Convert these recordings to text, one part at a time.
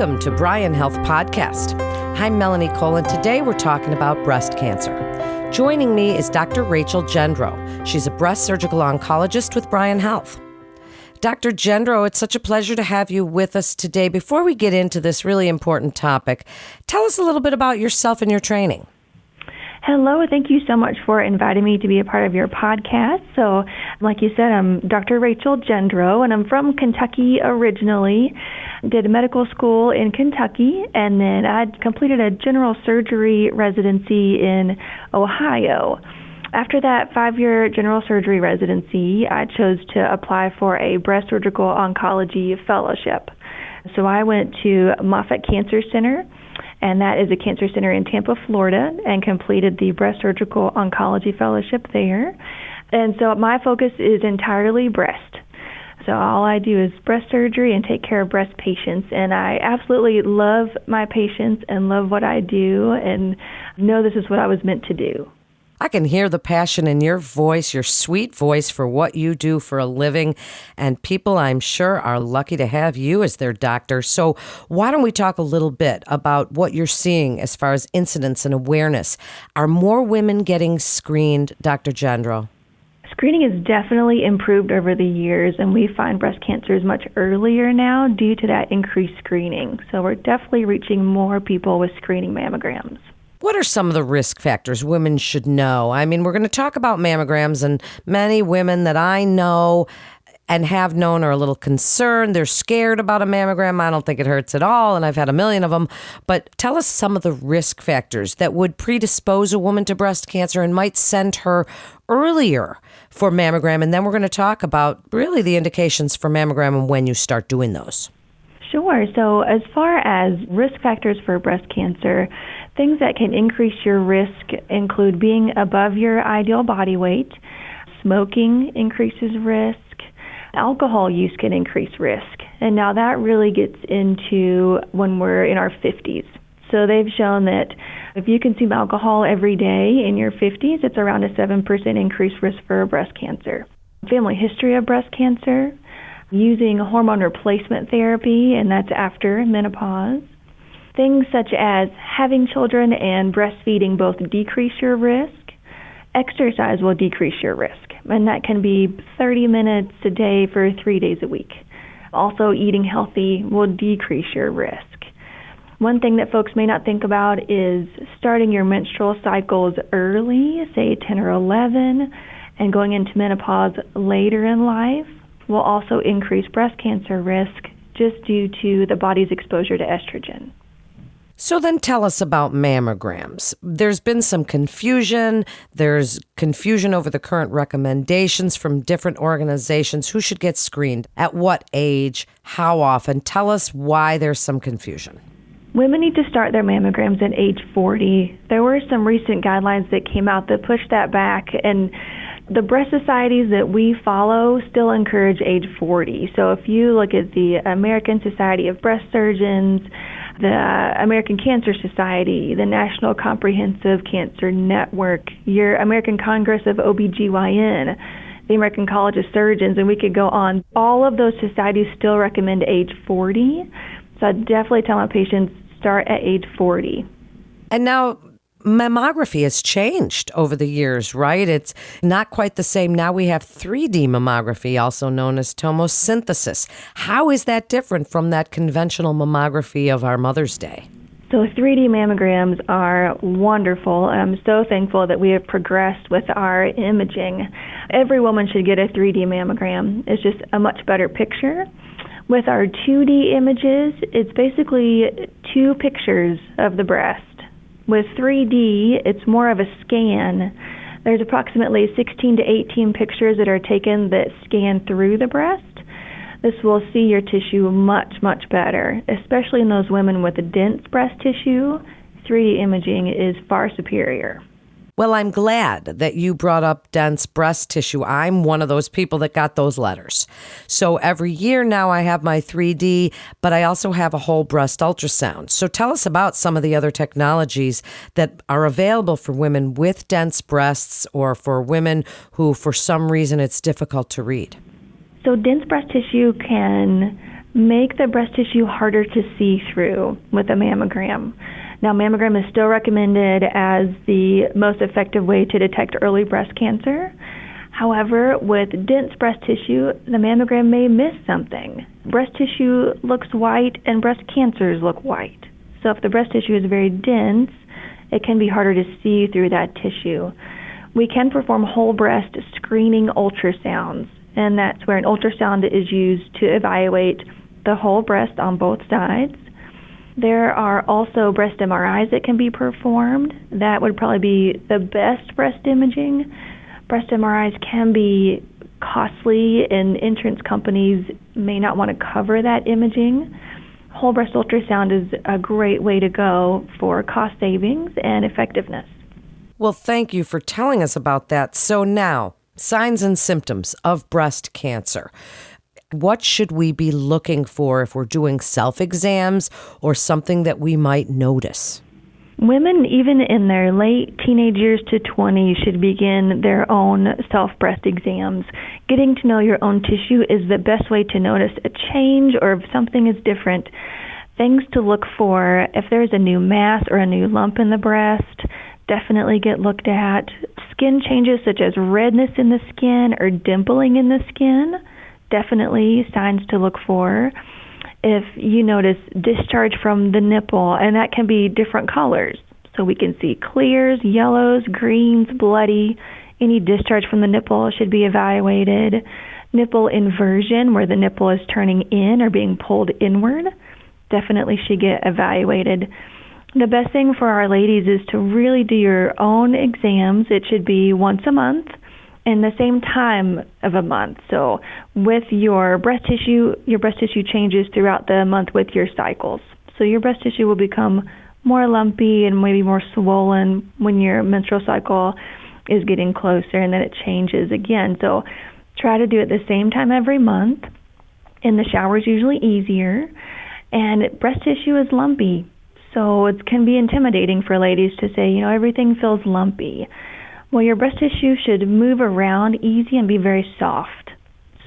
Welcome to Bryan Health Podcast. I'm Melanie Cole, and today we're talking about breast cancer. Joining me is Dr. Rachel Jendro. She's a breast surgical oncologist with Bryan Health. Dr. Jendro, it's such a pleasure to have you with us today. Before we get into this really important topic, tell us a little bit about yourself and your training. Hello, thank you so much for inviting me to be a part of your podcast. So, like you said, I'm Dr. Rachel Jendro, and I'm from Kentucky originally. Did medical school in Kentucky, and then I completed a general surgery residency in Ohio. After that five year general surgery residency, I chose to apply for a breast surgical oncology fellowship. So I went to Moffitt Cancer Center and that is a cancer center in Tampa, Florida, and completed the breast surgical oncology fellowship there. And so my focus is entirely breast. So all I do is breast surgery and take care of breast patients, and I absolutely love my patients and love what I do, and know this is what I was meant to do. I can hear the passion in your voice, your sweet voice for what you do for a living. And people, I'm sure, are lucky to have you as their doctor. So, why don't we talk a little bit about what you're seeing as far as incidence and awareness? Are more women getting screened, Dr. Jendro? Screening has definitely improved over the years, and we find breast cancers much earlier now due to that increased screening. So, we're definitely reaching more people with screening mammograms. What are some of the risk factors women should know? I mean, we're going to talk about mammograms, and many women that I know and have known are a little concerned. They're scared about a mammogram. I don't think it hurts at all, and I've had a million of them. But tell us some of the risk factors that would predispose a woman to breast cancer and might send her earlier for mammogram. And then we're going to talk about really the indications for mammogram and when you start doing those. Sure. So, as far as risk factors for breast cancer, things that can increase your risk include being above your ideal body weight, smoking increases risk, alcohol use can increase risk. And now that really gets into when we're in our 50s. So, they've shown that if you consume alcohol every day in your 50s, it's around a 7% increased risk for breast cancer. Family history of breast cancer, using hormone replacement therapy, and that's after menopause. Things such as having children and breastfeeding both decrease your risk. Exercise will decrease your risk, and that can be 30 minutes a day for three days a week. Also, eating healthy will decrease your risk. One thing that folks may not think about is starting your menstrual cycles early, say 10 or 11, and going into menopause later in life will also increase breast cancer risk just due to the body's exposure to estrogen. So then tell us about mammograms. There's been some confusion. There's confusion over the current recommendations from different organizations. Who should get screened? At what age? How often? Tell us why there's some confusion. Women need to start their mammograms at age 40. There were some recent guidelines that came out that pushed that back and the breast societies that we follow still encourage age 40. So if you look at the American Society of Breast Surgeons, the American Cancer Society, the National Comprehensive Cancer Network, your American Congress of OBGYN, the American College of Surgeons, and we could go on. All of those societies still recommend age 40. So I definitely tell my patients start at age 40. And now mammography has changed over the years, right? It's not quite the same. Now we have 3D mammography, also known as tomosynthesis. How is that different from that conventional mammography of our Mother's Day? So, 3D mammograms are wonderful. I'm so thankful that we have progressed with our imaging. Every woman should get a 3D mammogram. It's just a much better picture. With our 2D images, it's basically two pictures of the breast with 3D, it's more of a scan. There's approximately 16 to 18 pictures that are taken that scan through the breast. This will see your tissue much, much better, especially in those women with dense breast tissue. 3D imaging is far superior. Well, I'm glad that you brought up dense breast tissue. I'm one of those people that got those letters. So every year now I have my 3D, but I also have a whole breast ultrasound. So tell us about some of the other technologies that are available for women with dense breasts or for women who, for some reason, it's difficult to read. So dense breast tissue can make the breast tissue harder to see through with a mammogram. Now, mammogram is still recommended as the most effective way to detect early breast cancer. However, with dense breast tissue, the mammogram may miss something. Breast tissue looks white and breast cancers look white. So if the breast tissue is very dense, it can be harder to see through that tissue. We can perform whole breast screening ultrasounds, and that's where an ultrasound is used to evaluate the whole breast on both sides. There are also breast MRIs that can be performed. That would probably be the best breast imaging. Breast MRIs can be costly, and insurance companies may not want to cover that imaging. Whole breast ultrasound is a great way to go for cost savings and effectiveness. Well, thank you for telling us about that. So, now, signs and symptoms of breast cancer what should we be looking for if we're doing self exams or something that we might notice? Women, even in their late teenage years to 20, should begin their own self breast exams. Getting to know your own tissue is the best way to notice a change or if something is different. Things to look for if there's a new mass or a new lump in the breast, definitely get looked at. Skin changes such as redness in the skin or dimpling in the skin definitely signs to look for. If you notice discharge from the nipple, and that can be different colors. So we can see clears, yellows, greens, bloody. Any discharge from the nipple should be evaluated. Nipple inversion, where the nipple is turning in or being pulled inward, definitely should get evaluated. The best thing for our ladies is to really do your own exams. It should be once a month in the same time of a month. So with your breast tissue, your breast tissue changes throughout the month with your cycles. So your breast tissue will become more lumpy and maybe more swollen when your menstrual cycle is getting closer and then it changes again. So try to do it the same time every month. And the shower is usually easier. And breast tissue is lumpy. So it can be intimidating for ladies to say, you know, everything feels lumpy. Well, your breast tissue should move around easy and be very soft.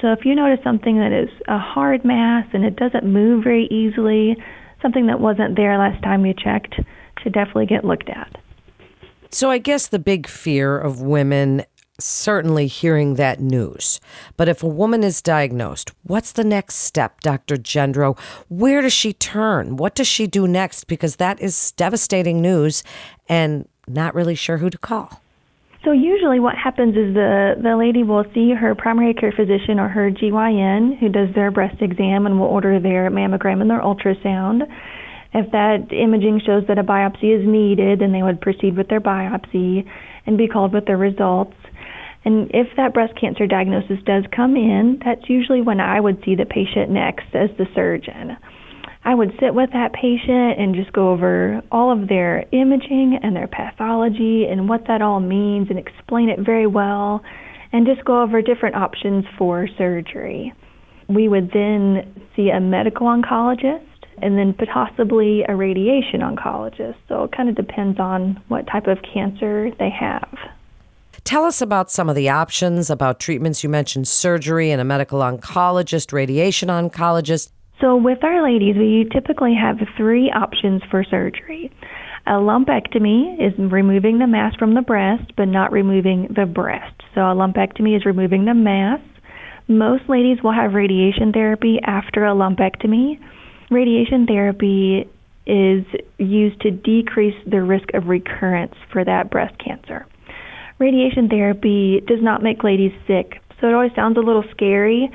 So if you notice something that is a hard mass and it doesn't move very easily, something that wasn't there last time you checked, should definitely get looked at. So I guess the big fear of women certainly hearing that news. But if a woman is diagnosed, what's the next step, Dr. Jendro? Where does she turn? What does she do next? Because that is devastating news and not really sure who to call. So usually what happens is the, the lady will see her primary care physician or her GYN who does their breast exam and will order their mammogram and their ultrasound. If that imaging shows that a biopsy is needed, then they would proceed with their biopsy and be called with their results. And if that breast cancer diagnosis does come in, that's usually when I would see the patient next as the surgeon. I would sit with that patient and just go over all of their imaging and their pathology and what that all means and explain it very well and just go over different options for surgery. We would then see a medical oncologist and then possibly a radiation oncologist. So it kind of depends on what type of cancer they have. Tell us about some of the options, about treatments. You mentioned surgery and a medical oncologist, radiation oncologist. So, with our ladies, we typically have three options for surgery. A lumpectomy is removing the mass from the breast, but not removing the breast. So, a lumpectomy is removing the mass. Most ladies will have radiation therapy after a lumpectomy. Radiation therapy is used to decrease the risk of recurrence for that breast cancer. Radiation therapy does not make ladies sick, so it always sounds a little scary,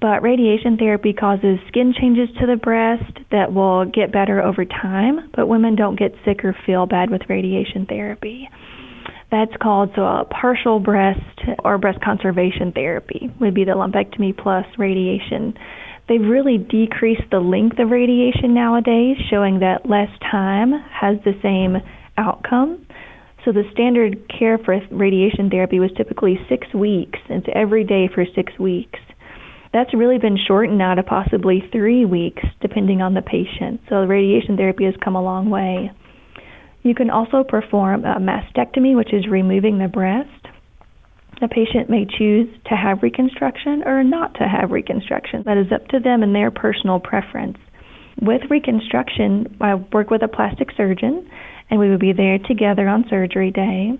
but radiation therapy causes skin changes to the breast that will get better over time, but women don't get sick or feel bad with radiation therapy. That's called so a partial breast or breast conservation therapy would be the lumpectomy plus radiation. They've really decreased the length of radiation nowadays, showing that less time has the same outcome. So the standard care for radiation therapy was typically six weeks. It's every day for six weeks that's really been shortened now to possibly three weeks, depending on the patient. So radiation therapy has come a long way. You can also perform a mastectomy, which is removing the breast. The patient may choose to have reconstruction or not to have reconstruction. That is up to them and their personal preference. With reconstruction, I work with a plastic surgeon, and we would be there together on surgery day.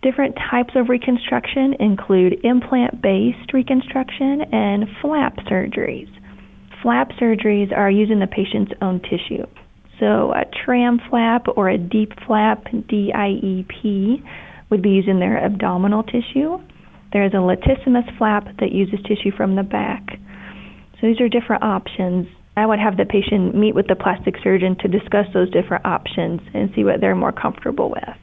Different types of reconstruction include implant based reconstruction and flap surgeries. Flap surgeries are using the patient's own tissue. So, a tram flap or a deep flap, D I E P, would be using their abdominal tissue. There's a latissimus flap that uses tissue from the back. So, these are different options. I would have the patient meet with the plastic surgeon to discuss those different options and see what they're more comfortable with.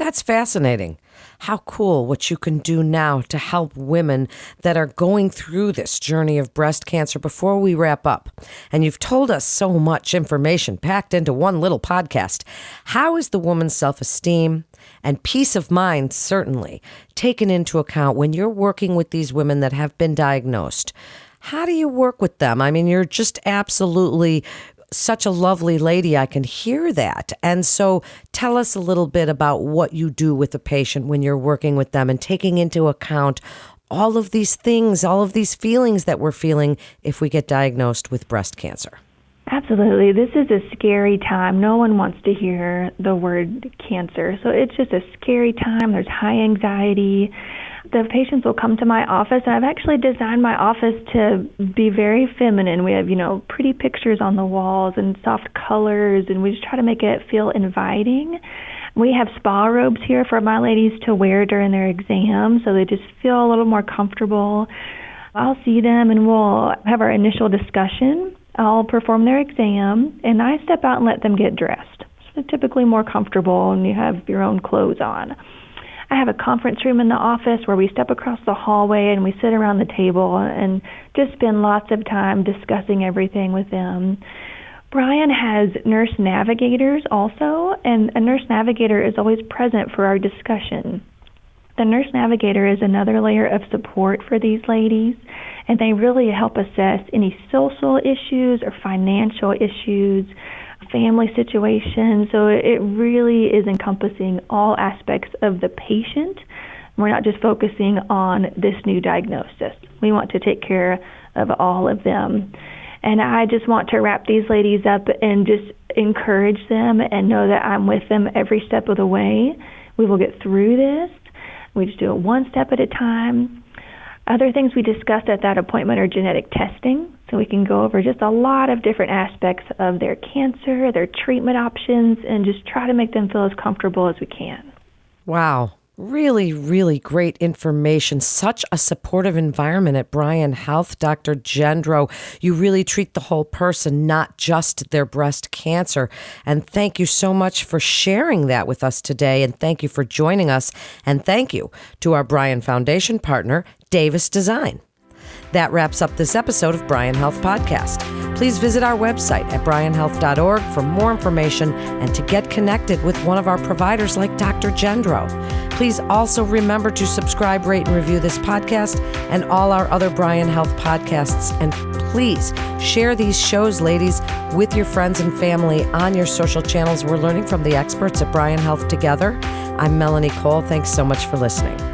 That's fascinating. How cool what you can do now to help women that are going through this journey of breast cancer before we wrap up. And you've told us so much information packed into one little podcast. How is the woman's self esteem and peace of mind, certainly, taken into account when you're working with these women that have been diagnosed? How do you work with them? I mean, you're just absolutely such a lovely lady. I can hear that. And so tell us a little bit about what you do with the patient when you're working with them and taking into account all of these things, all of these feelings that we're feeling if we get diagnosed with breast cancer. Absolutely. This is a scary time. No one wants to hear the word cancer. So it's just a scary time. There's high anxiety the patients will come to my office and I've actually designed my office to be very feminine. We have, you know, pretty pictures on the walls and soft colors and we just try to make it feel inviting. We have spa robes here for my ladies to wear during their exam so they just feel a little more comfortable. I'll see them and we'll have our initial discussion. I'll perform their exam and I step out and let them get dressed. So typically more comfortable and you have your own clothes on. I have a conference room in the office where we step across the hallway and we sit around the table and just spend lots of time discussing everything with them. Bryan has nurse navigators also, and a nurse navigator is always present for our discussion. The nurse navigator is another layer of support for these ladies, and they really help assess any social issues or financial issues family situation. So it really is encompassing all aspects of the patient. We're not just focusing on this new diagnosis. We want to take care of all of them. And I just want to wrap these ladies up and just encourage them and know that I'm with them every step of the way. We will get through this. We just do it one step at a time. Other things we discussed at that appointment are genetic testing. So we can go over just a lot of different aspects of their cancer, their treatment options, and just try to make them feel as comfortable as we can. Wow. Really, really great information. Such a supportive environment at Bryan Health, Dr. Jendro. You really treat the whole person, not just their breast cancer. And thank you so much for sharing that with us today. And thank you for joining us. And thank you to our Bryan Foundation partner, Davis Design. That wraps up this episode of Bryan Health Podcast. Please visit our website at bryanhealth.org for more information and to get connected with one of our providers like Dr. Jendro. Please also remember to subscribe, rate, and review this podcast and all our other Bryan Health podcasts. And please share these shows, ladies, with your friends and family on your social channels. We're learning from the experts at Bryan Health together. I'm Melanie Cole. Thanks so much for listening.